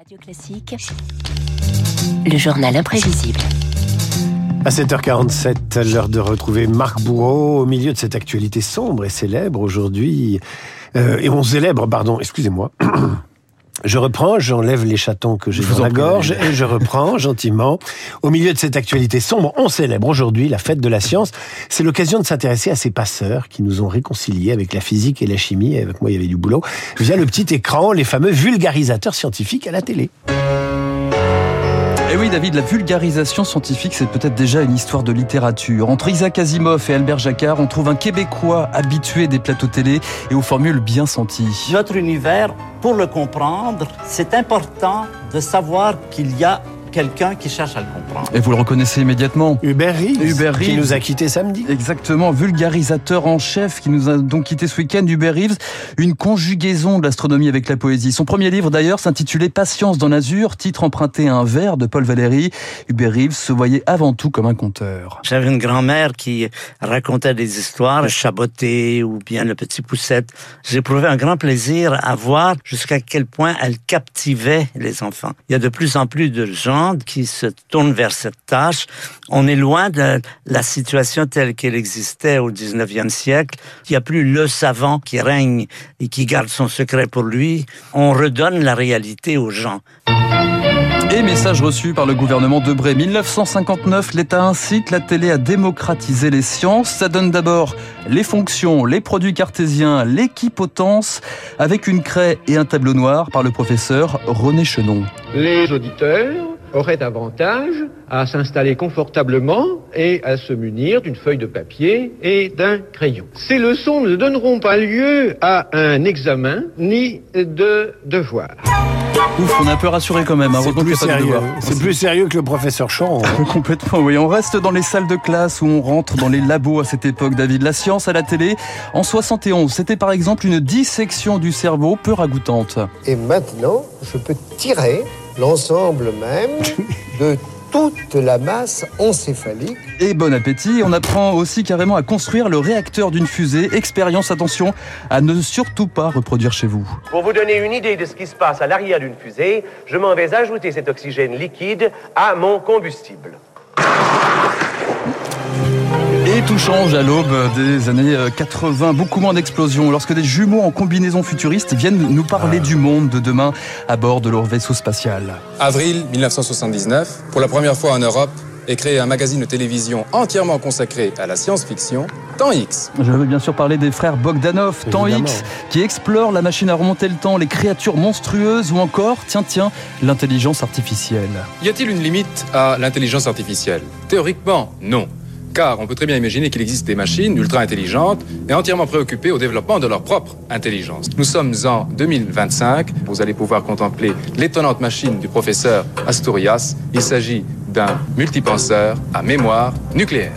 Radio Classique, le journal imprévisible. À 7h47, l'heure de retrouver Marc Bourreau au milieu de cette actualité sombre et célèbre aujourd'hui. Euh, et on célèbre, pardon, excusez-moi. Je reprends, j'enlève les chatons que j'ai dans la gorge et je reprends gentiment. Au milieu de cette actualité sombre, on célèbre aujourd'hui la fête de la science. C'est l'occasion de s'intéresser à ces passeurs qui nous ont réconciliés avec la physique et la chimie. Avec moi, il y avait du boulot. Via le petit écran, les fameux vulgarisateurs scientifiques à la télé. Et eh oui, David, la vulgarisation scientifique, c'est peut-être déjà une histoire de littérature. Entre Isaac Asimov et Albert Jacquard, on trouve un Québécois habitué des plateaux télé et aux formules bien senties. Notre univers, pour le comprendre, c'est important de savoir qu'il y a quelqu'un qui cherche à le comprendre. Et vous le reconnaissez immédiatement Hubert Reeves, Hubert qui nous a quittés samedi. Exactement, vulgarisateur en chef qui nous a donc quitté ce week-end. Hubert Reeves, une conjugaison de l'astronomie avec la poésie. Son premier livre d'ailleurs s'intitulait Patience dans l'azur, titre emprunté à un vers de Paul Valéry. Hubert Reeves se voyait avant tout comme un conteur. J'avais une grand-mère qui racontait des histoires, Chaboté ou bien le petit Poussette. J'éprouvais un grand plaisir à voir jusqu'à quel point elle captivait les enfants. Il y a de plus en plus de gens qui se tourne vers cette tâche. On est loin de la situation telle qu'elle existait au 19e siècle. Il n'y a plus le savant qui règne et qui garde son secret pour lui. On redonne la réalité aux gens. Et message reçu par le gouvernement de Bré. 1959, l'État incite la télé à démocratiser les sciences. Ça donne d'abord les fonctions, les produits cartésiens, l'équipotence, avec une craie et un tableau noir par le professeur René Chenon. Les auditeurs aurait avantage à s'installer confortablement et à se munir d'une feuille de papier et d'un crayon. Ces leçons ne donneront pas lieu à un examen ni de devoir. Ouf, on est un peu rassuré quand même. Hein. C'est plus, sérieux. C'est plus sérieux que le professeur Champ. Hein. Complètement, oui. On reste dans les salles de classe où on rentre dans les labos à cette époque, David. La science à la télé, en 71, c'était par exemple une dissection du cerveau peu ragoûtante. Et maintenant, je peux tirer l'ensemble même de toute la masse encéphalique. Et bon appétit, on apprend aussi carrément à construire le réacteur d'une fusée. Expérience, attention, à ne surtout pas reproduire chez vous. Pour vous donner une idée de ce qui se passe à l'arrière d'une fusée, je m'en vais ajouter cet oxygène liquide à mon combustible. Et tout change à l'aube des années 80. Beaucoup moins d'explosions. Lorsque des jumeaux en combinaison futuriste viennent nous parler ah. du monde de demain à bord de leur vaisseau spatial. Avril 1979, pour la première fois en Europe, est créé un magazine de télévision entièrement consacré à la science-fiction, Temps X. Je veux bien sûr parler des frères Bogdanov, Temps X, qui explorent la machine à remonter le temps, les créatures monstrueuses ou encore, tiens, tiens, l'intelligence artificielle. Y a-t-il une limite à l'intelligence artificielle? Théoriquement, non car on peut très bien imaginer qu'il existe des machines ultra intelligentes et entièrement préoccupées au développement de leur propre intelligence. Nous sommes en 2025, vous allez pouvoir contempler l'étonnante machine du professeur Asturias. Il s'agit d'un multipenseur à mémoire nucléaire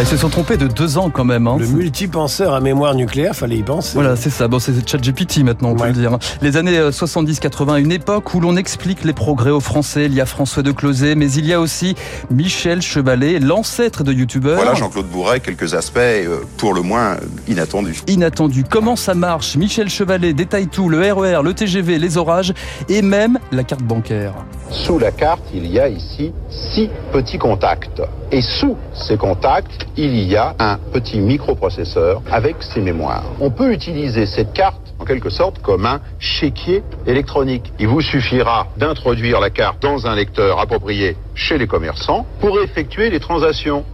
ils se sont trompés de deux ans quand même. Hein. Le multipenseur à mémoire nucléaire, fallait y penser. Voilà, c'est ça. Bon, c'est ChatGPT maintenant, on peut le dire. Les années 70-80, euh, une époque où l'on explique les progrès aux Français. Il y a François de Closet, mais il y a aussi Michel Chevalet, l'ancêtre de YouTubeur. Voilà, Jean-Claude Bourret, quelques aspects euh, pour le moins inattendus. Inattendus. Comment ça marche? Michel Chevalet détaille tout le RER, e le TGV, les orages et même la carte bancaire. Sous la carte, il y a ici six petits contacts. Et sous ces contacts, il y a un petit microprocesseur avec ses mémoires. On peut utiliser cette carte en quelque sorte comme un chéquier électronique. Il vous suffira d'introduire la carte dans un lecteur approprié chez les commerçants pour effectuer les transactions.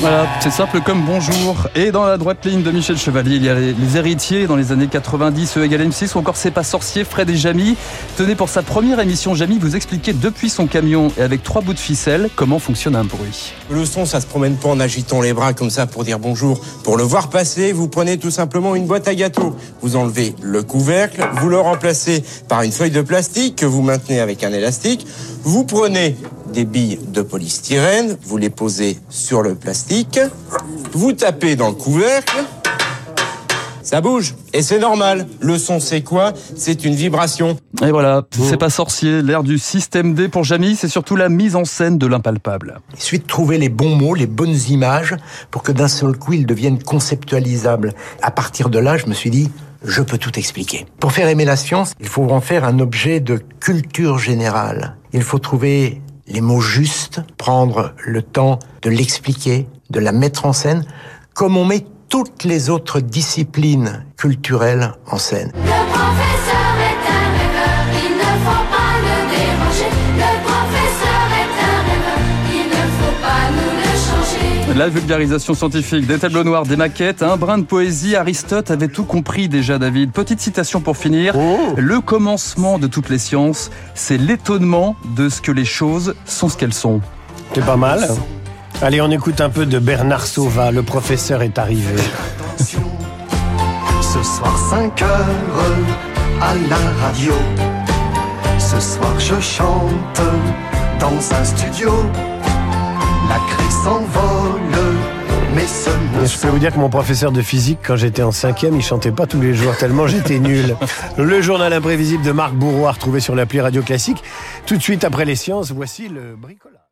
Voilà, c'est simple comme bonjour. Et dans la droite ligne de Michel Chevalier, il y a les, héritiers dans les années 90, E égale M6, ou encore C'est pas sorcier, Fred et Jamy. Tenez, pour sa première émission, Jamy vous expliquer depuis son camion et avec trois bouts de ficelle comment fonctionne un bruit. Le son, ça se promène pas en agitant les bras comme ça pour dire bonjour. Pour le voir passer, vous prenez tout simplement une boîte à gâteaux. Vous enlevez le couvercle, vous le remplacez par une feuille de plastique que vous maintenez avec un élastique. Vous prenez des billes de polystyrène, vous les posez sur le plastique, vous tapez dans le couvercle, ça bouge. Et c'est normal. Le son, c'est quoi? C'est une vibration. Et voilà, c'est pas sorcier. L'air du système D pour Jamie, c'est surtout la mise en scène de l'impalpable. Il suffit de trouver les bons mots, les bonnes images, pour que d'un seul coup, ils deviennent conceptualisables. À partir de là, je me suis dit, je peux tout expliquer. Pour faire aimer la science, il faut en faire un objet de culture générale. Il faut trouver les mots justes, prendre le temps de l'expliquer, de la mettre en scène, comme on met toutes les autres disciplines culturelles en scène. La vulgarisation scientifique, des tableaux noirs, des maquettes, un brin de poésie, Aristote avait tout compris déjà David. Petite citation pour finir. Le commencement de toutes les sciences, c'est l'étonnement de ce que les choses sont ce qu'elles sont. C'est pas mal. Allez, on écoute un peu de Bernard Sauva. Le professeur est arrivé. Ce soir 5 heures à la radio. Ce soir je chante dans un studio. La craie s'envole, mais ce Je peux vous dire que mon professeur de physique, quand j'étais en cinquième, il chantait pas tous les jours tellement j'étais nul. Le journal imprévisible de Marc Bourreau à retrouver sur l'appli Radio Classique. Tout de suite après les sciences, voici le bricolage.